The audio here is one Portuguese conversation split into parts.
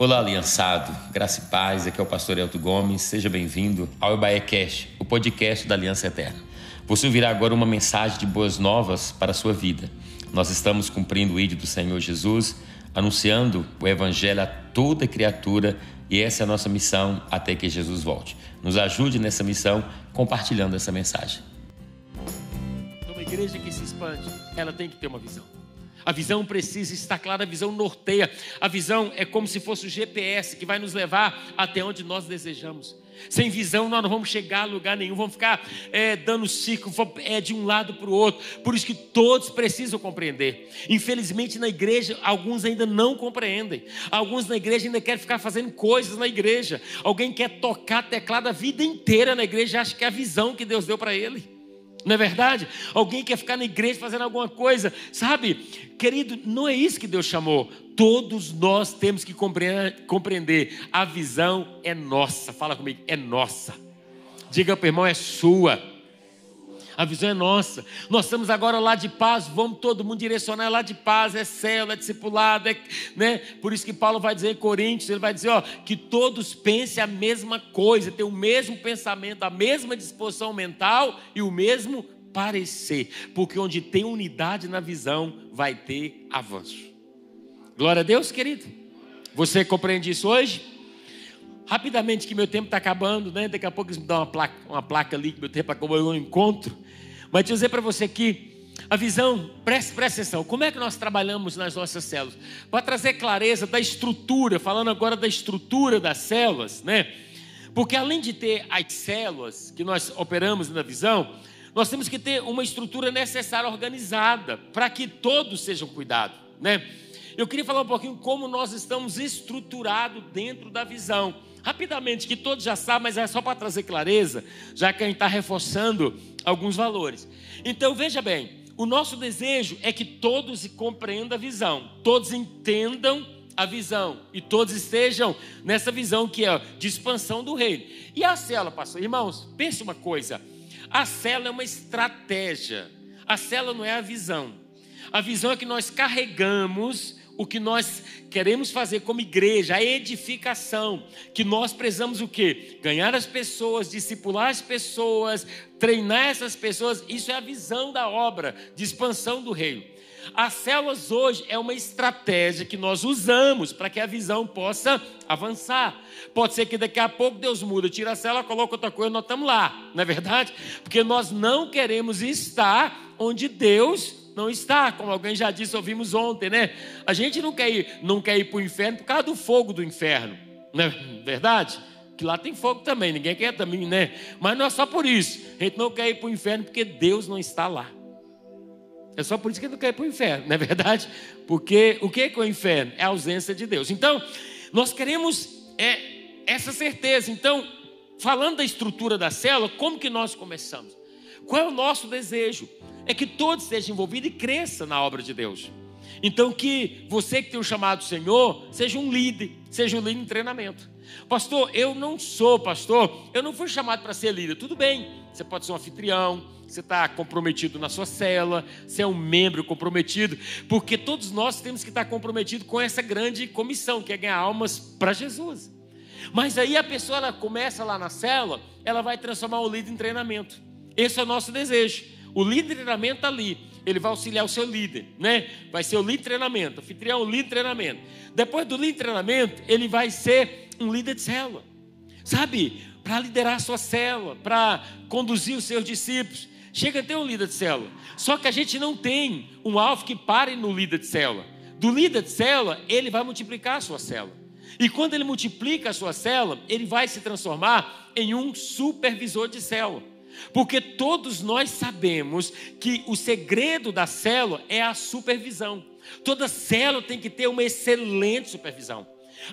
Olá, aliançado, graça e paz, aqui é o pastor Elton Gomes, seja bem-vindo ao Ebaé Cash, o podcast da Aliança Eterna. Você ouvirá agora uma mensagem de boas novas para a sua vida. Nós estamos cumprindo o ídolo do Senhor Jesus, anunciando o Evangelho a toda criatura e essa é a nossa missão até que Jesus volte. Nos ajude nessa missão compartilhando essa mensagem. Uma igreja que se expande, ela tem que ter uma visão. A visão precisa estar clara, a visão norteia. A visão é como se fosse o GPS que vai nos levar até onde nós desejamos. Sem visão, nós não vamos chegar a lugar nenhum, vamos ficar é, dando ciclo é, de um lado para o outro. Por isso que todos precisam compreender. Infelizmente, na igreja, alguns ainda não compreendem. Alguns na igreja ainda querem ficar fazendo coisas na igreja. Alguém quer tocar teclado a vida inteira na igreja, acha que é a visão que Deus deu para ele. Não é verdade? Alguém quer ficar na igreja fazendo alguma coisa, sabe? Querido, não é isso que Deus chamou. Todos nós temos que compreender. A visão é nossa. Fala comigo, é nossa. Diga para o irmão, é sua. A visão é nossa. Nós estamos agora lá de paz, vamos todo mundo direcionar lá de paz, é céu, é discipulado, é, né? Por isso que Paulo vai dizer em Coríntios, ele vai dizer, ó, que todos pensem a mesma coisa, tenham o mesmo pensamento, a mesma disposição mental e o mesmo parecer, porque onde tem unidade na visão, vai ter avanço. Glória a Deus, querido. Você compreende isso hoje? Rapidamente, que meu tempo está acabando, né? Daqui a pouco eles me dão uma placa, uma placa ali, que meu tempo acabou, eu encontro. Mas dizer para você aqui, a visão, preste atenção, como é que nós trabalhamos nas nossas células? Para trazer clareza da estrutura, falando agora da estrutura das células, né? Porque além de ter as células que nós operamos na visão, nós temos que ter uma estrutura necessária, organizada, para que todos sejam cuidados, né? Eu queria falar um pouquinho como nós estamos estruturados dentro da visão rapidamente, que todos já sabem, mas é só para trazer clareza, já que a gente está reforçando alguns valores. Então veja bem, o nosso desejo é que todos compreendam a visão, todos entendam a visão e todos estejam nessa visão que é de expansão do reino. E a célula, pastor, irmãos, pense uma coisa: a célula é uma estratégia, a célula não é a visão. A visão é que nós carregamos o que nós queremos fazer como igreja, a edificação, que nós precisamos o quê? Ganhar as pessoas, discipular as pessoas, treinar essas pessoas, isso é a visão da obra de expansão do reino. As células hoje é uma estratégia que nós usamos para que a visão possa avançar. Pode ser que daqui a pouco Deus muda, tira a célula, coloca outra coisa, nós estamos lá, não é verdade? Porque nós não queremos estar onde Deus não está, como alguém já disse, ouvimos ontem, né? A gente não quer ir, não quer ir para o inferno por causa do fogo do inferno, não é verdade? Que lá tem fogo também, ninguém quer também, né? Mas não é só por isso. A gente não quer ir para o inferno porque Deus não está lá. É só por isso que não quer ir para o inferno, não é verdade? Porque o que é, que é o inferno? É a ausência de Deus. Então, nós queremos é, essa certeza. Então, falando da estrutura da célula, como que nós começamos? Qual é o nosso desejo? É que todos estejam envolvidos e cresça na obra de Deus. Então, que você que tem o chamado Senhor, seja um líder, seja um líder em treinamento. Pastor, eu não sou pastor, eu não fui chamado para ser líder. Tudo bem, você pode ser um anfitrião, você está comprometido na sua cela, você é um membro comprometido, porque todos nós temos que estar comprometidos com essa grande comissão, que é ganhar almas para Jesus. Mas aí a pessoa ela começa lá na cela, ela vai transformar o líder em treinamento. Esse é o nosso desejo. O líder de treinamento está ali. Ele vai auxiliar o seu líder, né? Vai ser o líder de treinamento, anfitrião, o líder de treinamento. Depois do líder de treinamento, ele vai ser um líder de célula. Sabe? Para liderar a sua célula, para conduzir os seus discípulos. Chega a ter um líder de célula. Só que a gente não tem um alvo que pare no líder de célula. Do líder de célula, ele vai multiplicar a sua célula. E quando ele multiplica a sua célula, ele vai se transformar em um supervisor de célula. Porque todos nós sabemos que o segredo da célula é a supervisão. Toda célula tem que ter uma excelente supervisão.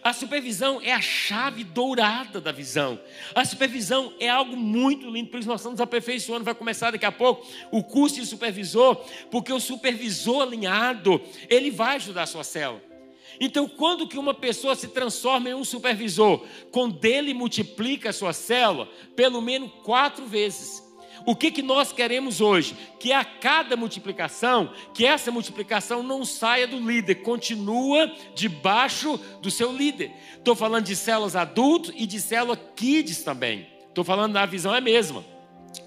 A supervisão é a chave dourada da visão. A supervisão é algo muito lindo, por isso nós estamos aperfeiçoando. Vai começar daqui a pouco o curso de supervisor, porque o supervisor alinhado, ele vai ajudar a sua célula. Então, quando que uma pessoa se transforma em um supervisor? Quando ele multiplica a sua célula pelo menos quatro vezes. O que, que nós queremos hoje? Que a cada multiplicação, que essa multiplicação não saia do líder, continua debaixo do seu líder. Estou falando de células adultos e de célula kids também. Estou falando da visão é a mesma.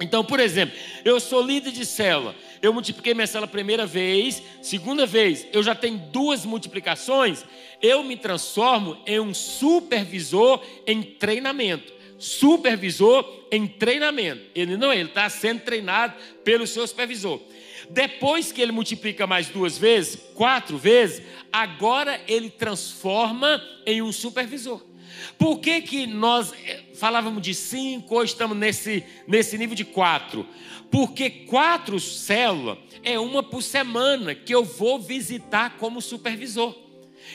Então, por exemplo, eu sou líder de célula. Eu multipliquei minha célula primeira vez, segunda vez, eu já tenho duas multiplicações. Eu me transformo em um supervisor em treinamento supervisor em treinamento. Ele não, ele está sendo treinado pelo seu supervisor. Depois que ele multiplica mais duas vezes, quatro vezes, agora ele transforma em um supervisor. Por que, que nós eh, falávamos de cinco, hoje estamos nesse, nesse nível de quatro? Porque quatro células é uma por semana que eu vou visitar como supervisor.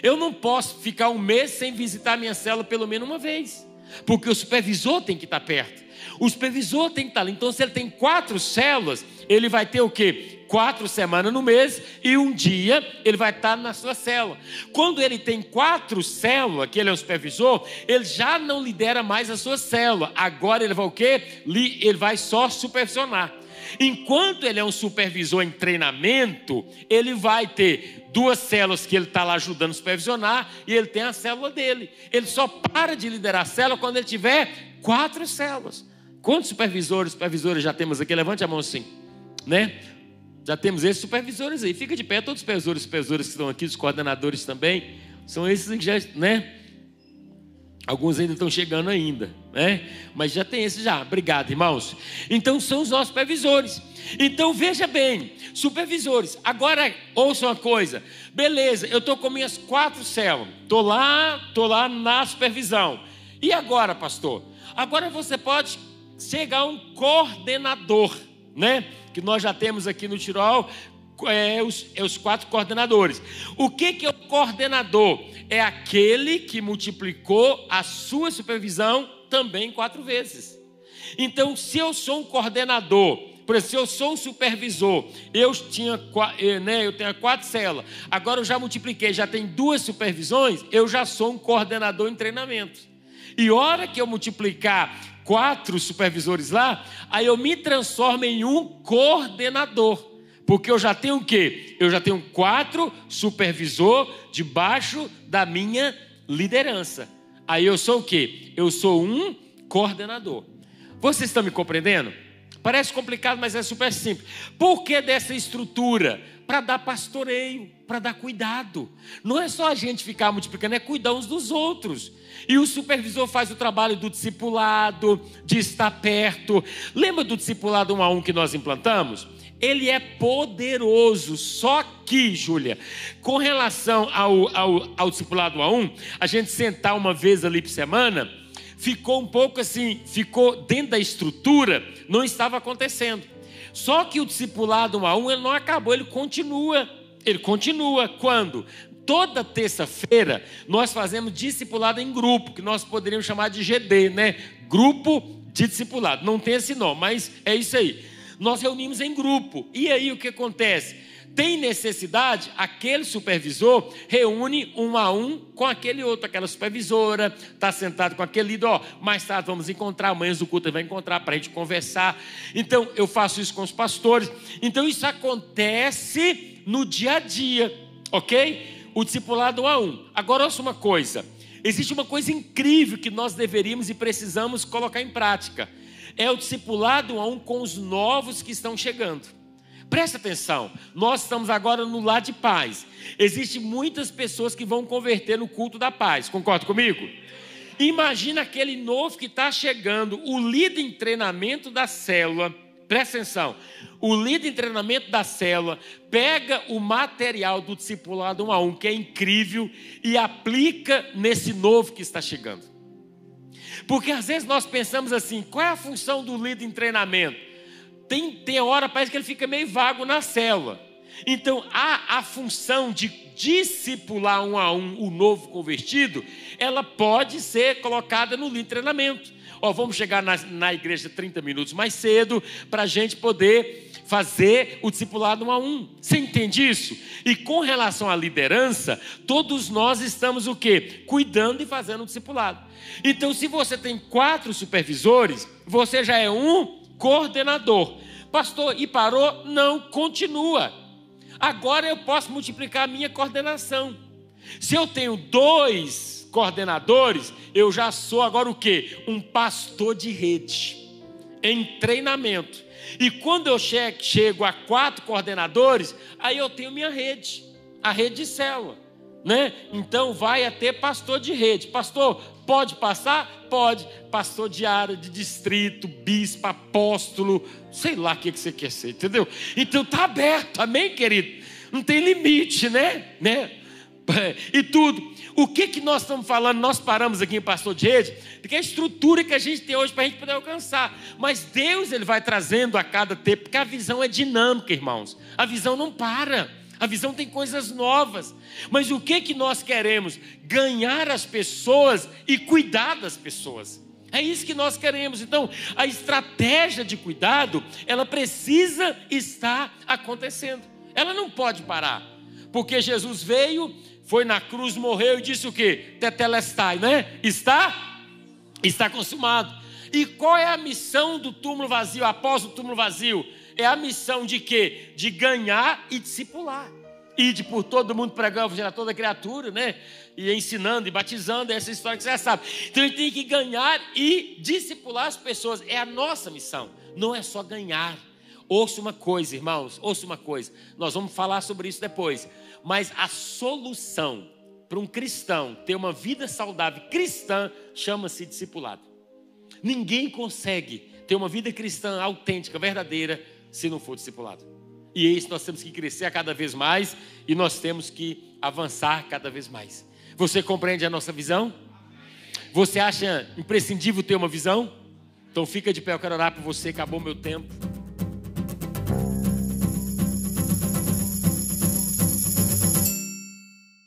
Eu não posso ficar um mês sem visitar minha célula pelo menos uma vez. Porque o supervisor tem que estar perto. O supervisor tem que estar ali. Então, se ele tem quatro células, ele vai ter o quê? Quatro semanas no mês e um dia ele vai estar na sua célula. Quando ele tem quatro células, que ele é um supervisor, ele já não lidera mais a sua célula. Agora ele vai o quê? Ele vai só supervisionar. Enquanto ele é um supervisor em treinamento, ele vai ter duas células que ele está lá ajudando a supervisionar e ele tem a célula dele. Ele só para de liderar a célula quando ele tiver quatro células. Quantos supervisores, supervisores já temos aqui? Levante a mão assim, né? Já temos esses supervisores aí. Fica de pé, todos os supervisores, supervisores que estão aqui, os coordenadores também. São esses que já, né? Alguns ainda estão chegando ainda, né? Mas já tem esse já. Obrigado, irmãos. Então são os nossos supervisores. Então veja bem, supervisores. Agora ouça uma coisa. Beleza, eu estou com minhas quatro células. Estou lá, estou lá na supervisão. E agora, pastor? Agora você pode chegar um coordenador, né? Que nós já temos aqui no Tirol é, os, é os quatro coordenadores. O que, que é o coordenador? É aquele que multiplicou a sua supervisão também quatro vezes. Então, se eu sou um coordenador, por exemplo, se eu sou um supervisor, eu tinha eh, né, eu tenho quatro células, agora eu já multipliquei, já tem duas supervisões, eu já sou um coordenador em treinamento. E hora que eu multiplicar quatro supervisores lá, aí eu me transformo em um coordenador. Porque eu já tenho o quê? Eu já tenho quatro supervisor debaixo da minha liderança. Aí eu sou o quê? Eu sou um coordenador. Vocês estão me compreendendo? Parece complicado, mas é super simples. Por que dessa estrutura? Para dar pastoreio, para dar cuidado. Não é só a gente ficar multiplicando, é cuidar uns dos outros. E o supervisor faz o trabalho do discipulado, de estar perto. Lembra do discipulado um a um que nós implantamos? ele é poderoso. Só que, Júlia, com relação ao, ao, ao discipulado a um, a gente sentar uma vez ali por semana, ficou um pouco assim, ficou dentro da estrutura, não estava acontecendo. Só que o discipulado um a um, ele não acabou, ele continua. Ele continua quando? Toda terça-feira nós fazemos discipulado em grupo, que nós poderíamos chamar de GD, né? Grupo de discipulado. Não tem esse nome, mas é isso aí nós reunimos em grupo. E aí o que acontece? Tem necessidade, aquele supervisor reúne um a um com aquele outro, aquela supervisora, está sentado com aquele líder, ó, mais tarde vamos encontrar, amanhã do culto vai encontrar para a gente conversar. Então, eu faço isso com os pastores. Então, isso acontece no dia a dia, ok? O discipulado um a um. Agora, ouça uma coisa: existe uma coisa incrível que nós deveríamos e precisamos colocar em prática é o discipulado a um com os novos que estão chegando. Presta atenção, nós estamos agora no lar de paz. Existem muitas pessoas que vão converter no culto da paz, concorda comigo? Imagina aquele novo que está chegando, o líder em treinamento da célula. Presta atenção, o líder em treinamento da célula pega o material do discipulado um a um, que é incrível, e aplica nesse novo que está chegando. Porque às vezes nós pensamos assim: qual é a função do líder em treinamento? Tem, tem hora, parece que ele fica meio vago na célula. Então, a, a função de discipular um a um o novo convertido, ela pode ser colocada no treinamento. Ó, vamos chegar na, na igreja 30 minutos mais cedo, para a gente poder fazer o discipulado um a um. Você entende isso? E com relação à liderança, todos nós estamos o quê? Cuidando e fazendo o discipulado. Então, se você tem quatro supervisores, você já é um coordenador. Pastor, e parou? Não, continua. Agora eu posso multiplicar a minha coordenação. Se eu tenho dois coordenadores, eu já sou agora o quê? Um pastor de rede, em treinamento. E quando eu chego a quatro coordenadores, aí eu tenho minha rede, a rede de célula. Né? Então vai até pastor de rede. Pastor, pode passar? Pode. Pastor de área, de distrito, bispo, apóstolo, sei lá o que você quer ser, entendeu? Então tá aberto, amém, querido? Não tem limite, né? né? E tudo. O que, que nós estamos falando? Nós paramos aqui em Pastor de Rede, porque a estrutura que a gente tem hoje para a gente poder alcançar. Mas Deus ele vai trazendo a cada tempo, porque a visão é dinâmica, irmãos. A visão não para. A visão tem coisas novas. Mas o que que nós queremos? Ganhar as pessoas e cuidar das pessoas. É isso que nós queremos. Então, a estratégia de cuidado, ela precisa estar acontecendo. Ela não pode parar. Porque Jesus veio, foi na cruz, morreu e disse o que? Tetelestai, né? Está? Está consumado. E qual é a missão do túmulo vazio, após o túmulo vazio? É a missão de quê? De ganhar e discipular. Ide por todo mundo pregando a toda criatura, né? E ensinando e batizando, essa história que você já sabe. Então a gente tem que ganhar e discipular as pessoas. É a nossa missão. Não é só ganhar. Ouça uma coisa, irmãos, ouça uma coisa. Nós vamos falar sobre isso depois. Mas a solução para um cristão ter uma vida saudável cristã chama-se discipulado. Ninguém consegue ter uma vida cristã autêntica, verdadeira, se não for discipulado. E é isso nós temos que crescer cada vez mais e nós temos que avançar cada vez mais. Você compreende a nossa visão? Você acha imprescindível ter uma visão? Então fica de pé, eu quero orar por você, acabou meu tempo.